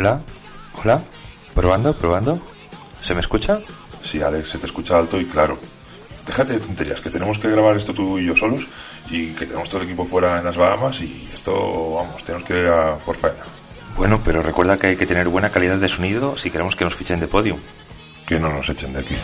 Hola, hola, probando, probando. ¿Se me escucha? Sí, Alex, se te escucha alto y claro. Déjate de tonterías, que tenemos que grabar esto tú y yo solos y que tenemos todo el equipo fuera en las Bahamas y esto, vamos, tenemos que ir a por faena. Bueno, pero recuerda que hay que tener buena calidad de sonido si queremos que nos fichen de podium. Que no nos echen de aquí.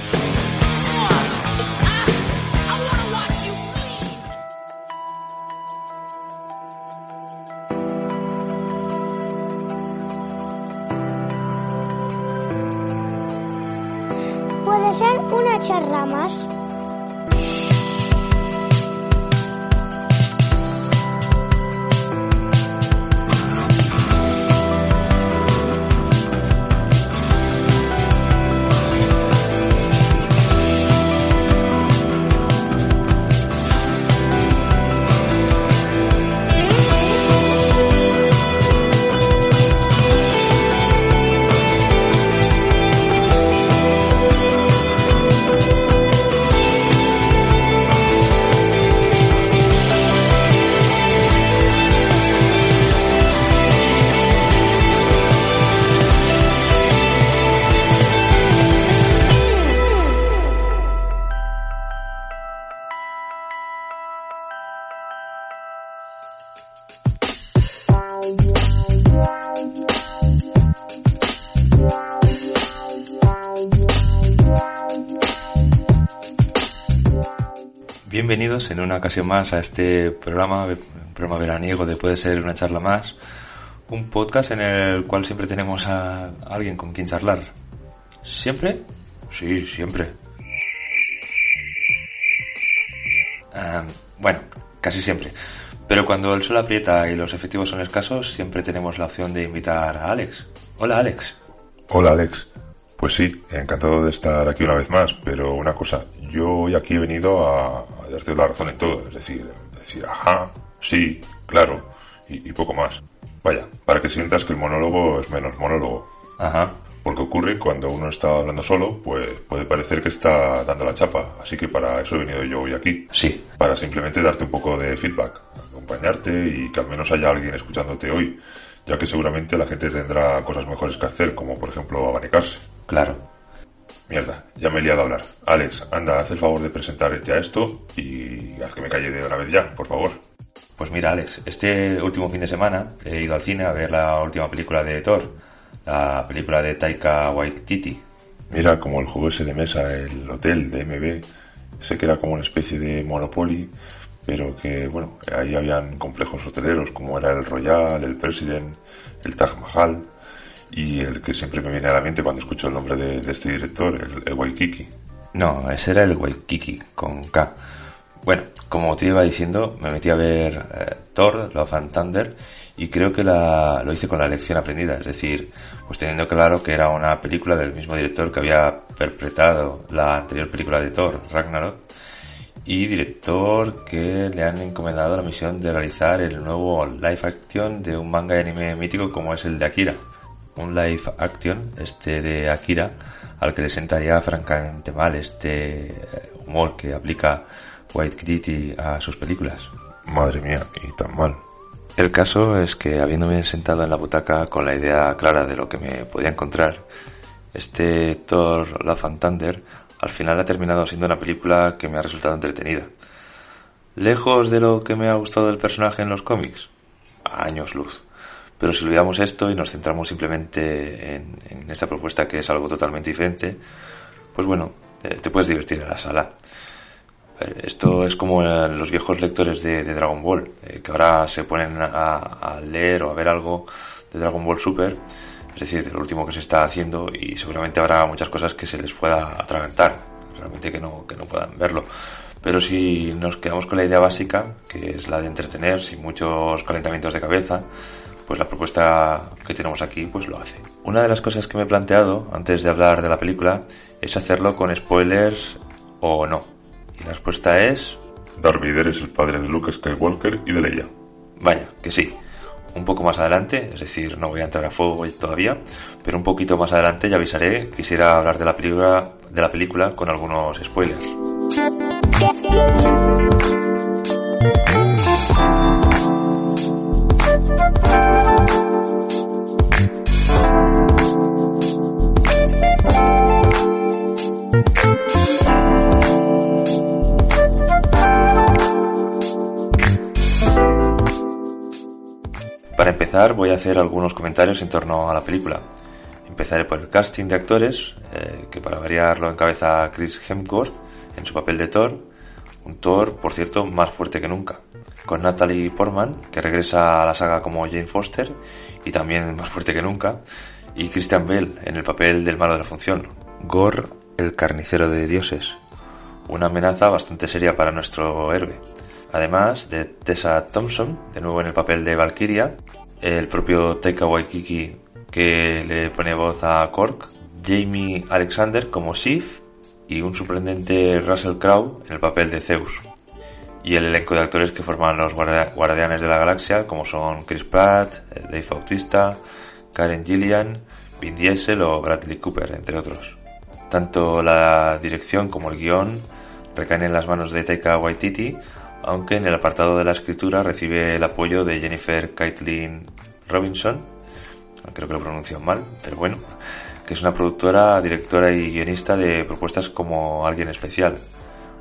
Bienvenidos en una ocasión más a este programa, programa veraniego de Puede ser una charla más, un podcast en el cual siempre tenemos a alguien con quien charlar. ¿Siempre? Sí, siempre. Ah, bueno, casi siempre. Pero cuando el sol aprieta y los efectivos son escasos, siempre tenemos la opción de invitar a Alex. Hola, Alex. Hola, Alex. Pues sí, encantado de estar aquí una vez más, pero una cosa, yo hoy aquí he venido a, a darte la razón en todo, es decir, decir, ajá, sí, claro, y, y poco más. Vaya, para que sientas que el monólogo es menos monólogo. Ajá. Porque ocurre cuando uno está hablando solo, pues puede parecer que está dando la chapa. Así que para eso he venido yo hoy aquí. Sí. Para simplemente darte un poco de feedback, acompañarte y que al menos haya alguien escuchándote hoy. Ya que seguramente la gente tendrá cosas mejores que hacer, como por ejemplo abanicarse. Claro. Mierda, ya me he liado a hablar. Alex, anda, haz el favor de presentar ya esto y haz que me calle de una vez ya, por favor. Pues mira, Alex, este último fin de semana he ido al cine a ver la última película de Thor, la película de Taika Waititi. Mira, como el juego ese de mesa, el hotel de MB, sé que era como una especie de Monopoly, pero que, bueno, ahí habían complejos hoteleros como era el Royal, el President, el Taj Mahal y el que siempre me viene a la mente cuando escucho el nombre de, este director, el, el Waikiki. No, ese era el Waikiki, con K. Bueno, como te iba diciendo, me metí a ver eh, Thor, Love and Thunder, y creo que la, lo hice con la lección aprendida, es decir, pues teniendo claro que era una película del mismo director que había perpetrado la anterior película de Thor, Ragnarok, y director que le han encomendado la misión de realizar el nuevo live action de un manga y anime mítico como es el de Akira. Un live action, este de Akira, al que le sentaría francamente mal este humor que aplica White Kitty a sus películas. Madre mía, y tan mal. El caso es que habiéndome sentado en la butaca con la idea clara de lo que me podía encontrar, este Thor Love and Thunder al final ha terminado siendo una película que me ha resultado entretenida. Lejos de lo que me ha gustado del personaje en los cómics, a años luz. Pero si olvidamos esto y nos centramos simplemente en, en esta propuesta que es algo totalmente diferente, pues bueno, te, te puedes divertir en la sala. Esto es como los viejos lectores de, de Dragon Ball, eh, que ahora se ponen a, a, leer o a ver algo de Dragon Ball Super, es decir, de lo último que se está haciendo y seguramente habrá muchas cosas que se les pueda atragantar, realmente que no, que no puedan verlo. Pero si nos quedamos con la idea básica, que es la de entretener sin muchos calentamientos de cabeza, pues la propuesta que tenemos aquí pues lo hace. Una de las cosas que me he planteado antes de hablar de la película es hacerlo con spoilers o no. Y la respuesta es... Darth Vader es el padre de Luke Skywalker y de Leia. Vaya, que sí. Un poco más adelante, es decir, no voy a entrar a fuego todavía, pero un poquito más adelante ya avisaré, quisiera hablar de la película, de la película con algunos spoilers. Empezar voy a hacer algunos comentarios en torno a la película. Empezaré por el casting de actores, eh, que para variar lo encabeza Chris Hemsworth en su papel de Thor, un Thor, por cierto, más fuerte que nunca, con Natalie Portman, que regresa a la saga como Jane Foster y también más fuerte que nunca, y Christian Bell en el papel del malo de la función, Gore, el carnicero de dioses, una amenaza bastante seria para nuestro héroe. Además de Tessa Thompson, de nuevo en el papel de Valkyria, el propio Taika Waikiki que le pone voz a Cork, Jamie Alexander como Sif y un sorprendente Russell Crowe en el papel de Zeus. Y el elenco de actores que forman los Guardianes de la Galaxia, como son Chris Pratt, Dave Bautista, Karen Gillian, Vin Diesel o Bradley Cooper, entre otros. Tanto la dirección como el guion recaen en las manos de Taika Waititi, aunque en el apartado de la escritura recibe el apoyo de Jennifer Caitlin Robinson, creo que lo pronuncio mal, pero bueno, que es una productora, directora y guionista de propuestas como Alguien Especial,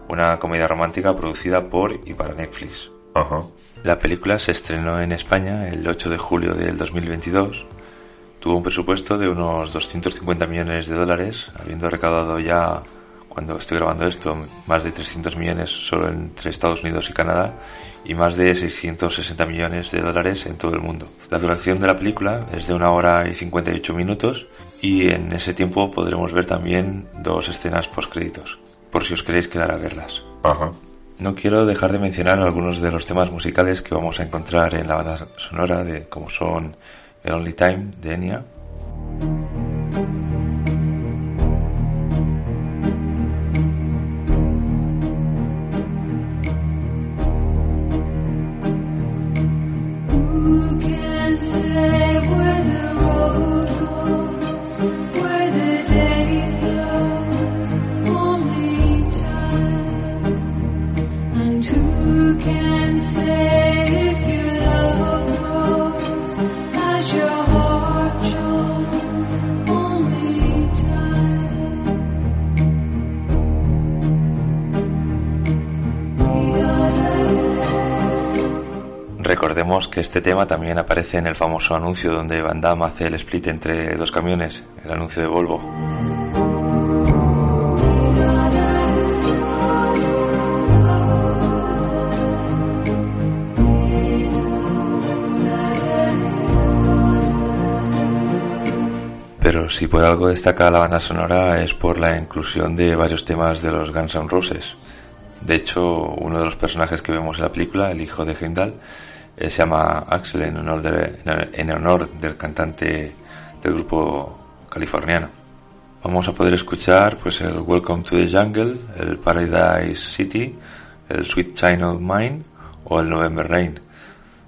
una comedia romántica producida por y para Netflix. La película se estrenó en España el 8 de julio del 2022. Tuvo un presupuesto de unos 250 millones de dólares, habiendo recaudado ya cuando estoy grabando esto, más de 300 millones solo entre Estados Unidos y Canadá y más de 660 millones de dólares en todo el mundo. La duración de la película es de una hora y 58 minutos y en ese tiempo podremos ver también dos escenas post créditos, por si os queréis quedar a verlas. Ajá. No quiero dejar de mencionar algunos de los temas musicales que vamos a encontrar en la banda sonora de como son The Only Time de Enya, Que este tema también aparece en el famoso anuncio donde Van Damme hace el split entre dos camiones, el anuncio de Volvo. Pero si por algo destaca la banda sonora es por la inclusión de varios temas de los Guns N' Roses. De hecho, uno de los personajes que vemos en la película, el hijo de Heimdall, eh, se llama Axel en honor, de, en honor del cantante del grupo californiano. Vamos a poder escuchar pues el Welcome to the Jungle, el Paradise City, el Sweet China of Mine o el November Rain.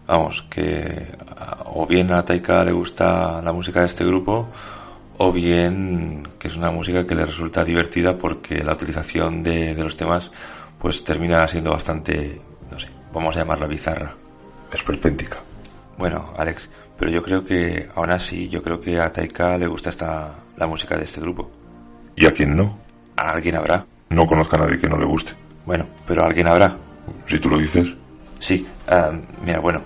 Vamos, que o bien a Taika le gusta la música de este grupo o bien que es una música que le resulta divertida porque la utilización de, de los temas pues termina siendo bastante, no sé, vamos a llamarla bizarra esperpéntica. Bueno, Alex, pero yo creo que, aún así, yo creo que a Taika le gusta esta, la música de este grupo. ¿Y a quién no? A alguien habrá. No conozco a nadie que no le guste. Bueno, pero alguien habrá. Si tú lo dices. Sí, uh, mira, bueno.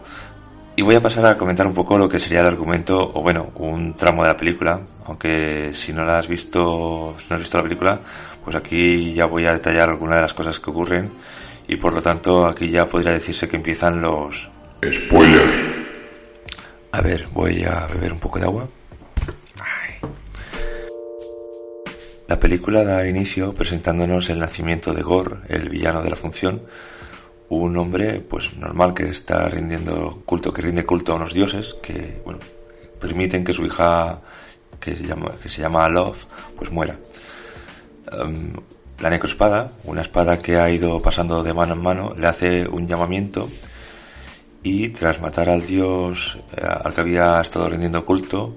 Y voy a pasar a comentar un poco lo que sería el argumento, o bueno, un tramo de la película. Aunque si no la has visto, si no has visto la película, pues aquí ya voy a detallar algunas de las cosas que ocurren. Y por lo tanto, aquí ya podría decirse que empiezan los, Spoilers. A ver, voy a beber un poco de agua. La película da inicio presentándonos el nacimiento de Gore, el villano de la función, un hombre pues normal que está rindiendo culto, que rinde culto a unos dioses que bueno, permiten que su hija que se llama, que se llama Love pues muera. Em, la necroespada, una espada que ha ido pasando de mano en mano, le hace un llamamiento y tras matar al dios eh, al que había estado rindiendo culto,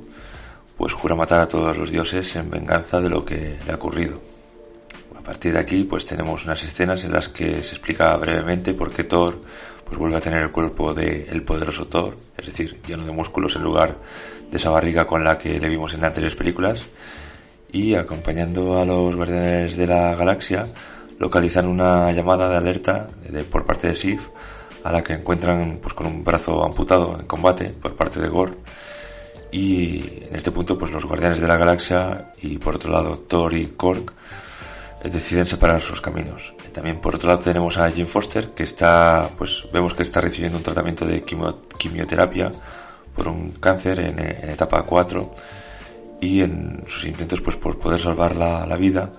pues jura matar a todos los dioses en venganza de lo que le ha ocurrido. A partir de aquí, pues tenemos unas escenas en las que se explica brevemente por qué Thor pues vuelve a tener el cuerpo de el poderoso Thor, es decir, lleno de músculos en lugar de esa barriga con la que le vimos en anteriores películas, y acompañando a los guardianes de la galaxia, localizan una llamada de alerta de, por parte de Sif, a la que encuentran pues con un brazo amputado en combate por parte de Gore y en este punto pues los guardianes de la galaxia y por otro lado Thor y Korg eh, deciden separar sus caminos. También por otro lado tenemos a Jim Foster que está pues vemos que está recibiendo un tratamiento de quimioterapia por un cáncer en, etapa 4 y en sus intentos pues por poder salvar la, vida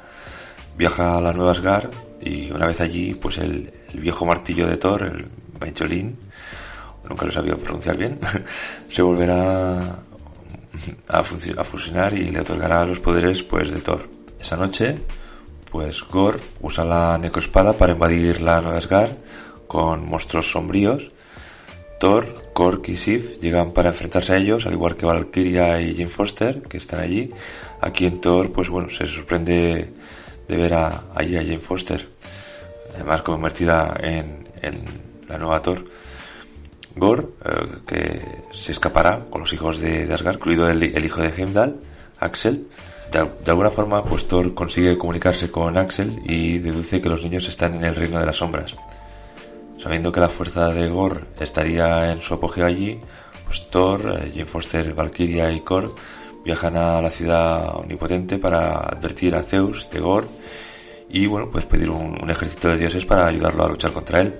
viaja a la Nueva Asgard y una vez allí pues el, viejo martillo de Thor, el Majolin, nunca lo sabía pronunciar bien, se volverá a, fusionar y le otorgará los poderes pues de Thor. Esa noche, pues Gore usa la necroespada para invadir la Asgard con monstruos sombríos. Thor, Kork y Sif llegan para enfrentarse a ellos, al igual que Valkyria y Jane Foster, que están allí. Aquí en Thor, pues bueno, se sorprende de ver allí a Jane Foster, además convertida en la nueva Thor. Gore, eh, que se escapará con los hijos de, Asgard, incluido el, hijo de Heimdall, Axel. De, alguna forma, pues Thor consigue comunicarse con Axel y deduce que los niños están en el reino de las sombras. Sabiendo que la fuerza de Gore estaría en su apogeo allí, pues Thor, eh, Jane Foster, Valkyria y Korg viajan a la ciudad omnipotente para advertir a Zeus de Gore y bueno, pues pedir un ejército de dioses para ayudarlo a luchar contra él.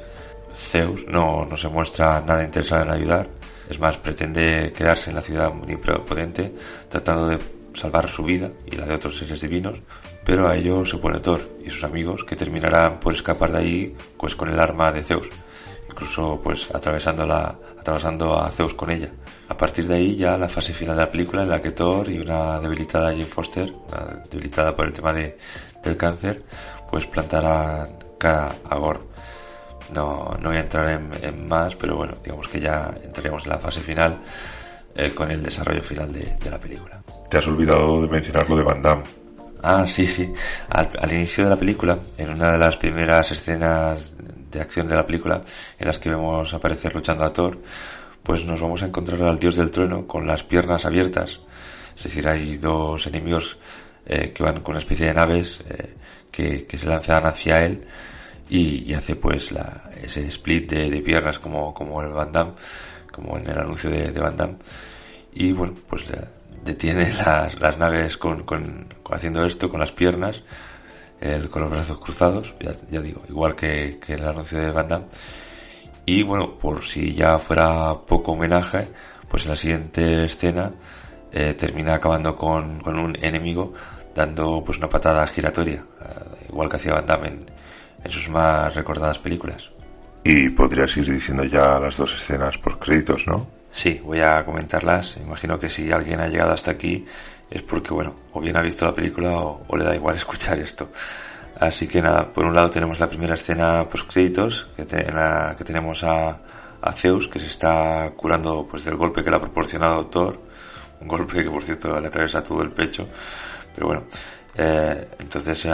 Zeus no, no se muestra nada interesado en ayudar, es más, pretende quedarse en la ciudad omnipotente tratando de salvar su vida y la de otros seres divinos, pero a ello se opone Thor y sus amigos que terminarán por escapar de ahí pues con el arma de Zeus, incluso pues atravesando, atravesando a Zeus con ella. A partir de ahí ya la fase final de la película en la que Thor y una debilitada Jane Foster, debilitada por el tema de, del cáncer, pues plantarán cara a Gore no, no voy a entrar en, más, pero bueno, digamos que ya entraremos en la fase final eh, con el desarrollo final de, la película. Te has olvidado de mencionar lo de Van Damme. Ah, sí, sí. Al, inicio de la película, en una de las primeras escenas de acción de la película, en las que vemos aparecer luchando a Thor, pues nos vamos a encontrar al dios del trueno con las piernas abiertas. Es decir, hay dos enemigos eh, que van con una especie de naves eh, que, que se lanzan hacia él y, hace pues la, ese split de, piernas como, como el Van Damme, como en el anuncio de, de Van Damme. Y bueno, pues detiene las, las naves con, con, haciendo esto con las piernas, el, con los brazos cruzados, ya, digo, igual que, que, el anuncio de Van Damme. Y bueno, por si ya fuera poco homenaje, pues en la siguiente escena eh, termina acabando con, con, un enemigo dando pues una patada giratoria, eh, igual que hacía Van Damme en sus más recordadas películas. Y podrías ir diciendo ya las dos escenas por créditos, ¿no? Sí, voy a comentarlas. Imagino que si alguien ha llegado hasta aquí es porque, bueno, o bien ha visto la película o, le da igual escuchar esto. Así que nada, por un lado tenemos la primera escena post créditos, que, que tenemos a, a, Zeus, que se está curando pues del golpe que le ha proporcionado Thor. Un golpe que, por cierto, le atraviesa todo el pecho. Pero bueno, eh, entonces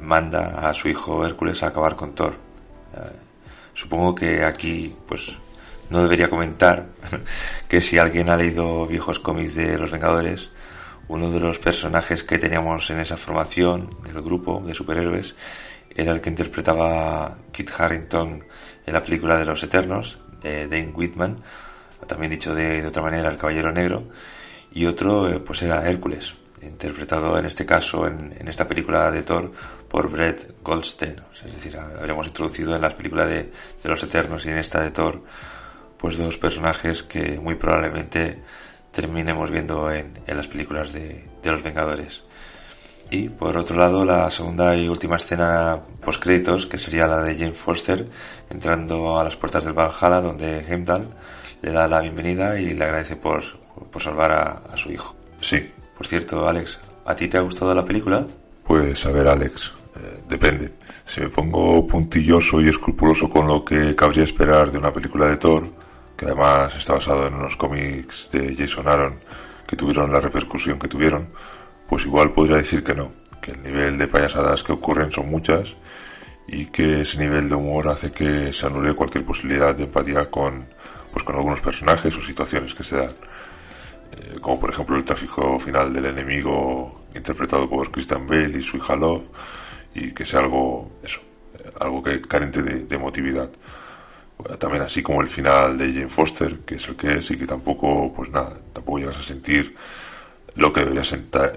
manda a su hijo Hércules a acabar con Thor. Eh, supongo que aquí, pues, no debería comentar que si alguien ha leído viejos cómics de los Vengadores, uno de los personajes que teníamos en esa formación del grupo de superhéroes era el que interpretaba Kit Harrington en la película de los Eternos, de Dane Whitman, también dicho de, otra manera el Caballero Negro, y otro eh, pues era Hércules, interpretado en este caso en, en esta película de Thor por Brett Goldstein. Es decir, habremos introducido en las películas de, los Eternos y en esta de Thor, pues dos personajes que muy probablemente terminemos viendo en, las películas de, los Vengadores. Y por otro lado, la segunda y última escena post créditos, que sería la de Jane Foster entrando a las puertas del Valhalla, donde Heimdall le da la bienvenida y le agradece por, por salvar a, su hijo. Sí. Por cierto, Alex, ¿a ti te ha gustado la película? Pues a ver, Alex, eh, depende. Si me pongo puntilloso y escrupuloso con lo que cabría esperar de una película de Thor, que además está basado en unos cómics de Jason Aaron que tuvieron la repercusión que tuvieron, pues igual podría decir que no, que el nivel de payasadas que ocurren son muchas y que ese nivel de humor hace que se anule cualquier posibilidad de empatía con, pues con algunos personajes o situaciones que se dan. Eh, como por ejemplo el tráfico final del enemigo interpretado por Christian Bale y su hija Love, y que sea algo, eso, algo que carente de, de emotividad. También así como el final de Jane Foster, que es el que es y que tampoco, pues nada, tampoco llegas a sentir lo que debería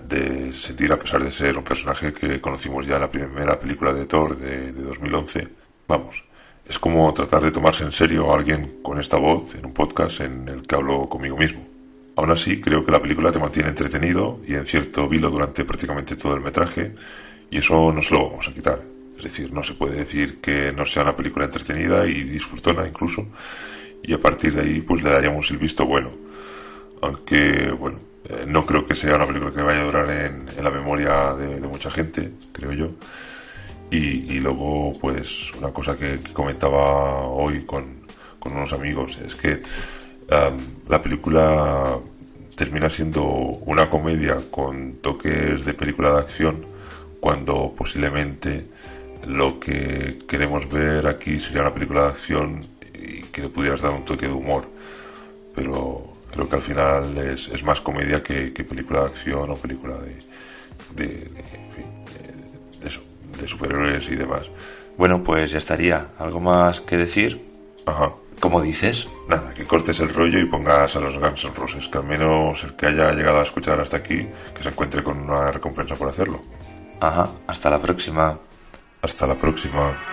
de sentir a pesar de ser un personaje que conocimos ya en la primera película de Thor de, 2011. Vamos, es como tratar de tomarse en serio a alguien con esta voz en un podcast en el que hablo conmigo mismo. Aún así, creo que la película te mantiene entretenido y en cierto vilo durante prácticamente todo el metraje, y eso no se lo vamos a quitar. Es decir, no se puede decir que no sea una película entretenida y disfrutona incluso, y a partir de ahí pues le daríamos el visto bueno. Aunque, bueno, eh, no creo que sea una película que vaya a durar en, la memoria de, mucha gente, creo yo. Y, luego, pues, una cosa que, comentaba hoy con, unos amigos es que la película termina siendo una comedia con toques de película de acción cuando posiblemente lo que queremos ver aquí sería una película de acción y que le pudieras dar un toque de humor. Pero creo que al final es, es más comedia que, película de acción o película de, de, de, superhéroes y demás. Bueno, pues ya estaría. ¿Algo más que decir? Ajá. ¿Cómo dices? Nada, que cortes el rollo y pongas a los Guns N' Roses, que al menos el que haya llegado a escuchar hasta aquí, que se encuentre con una recompensa por hacerlo. Ajá, hasta la próxima. Hasta la próxima.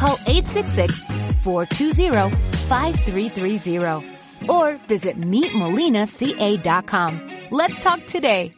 Call 866-420-5330 or visit meetmolinaca.com. Let's talk today.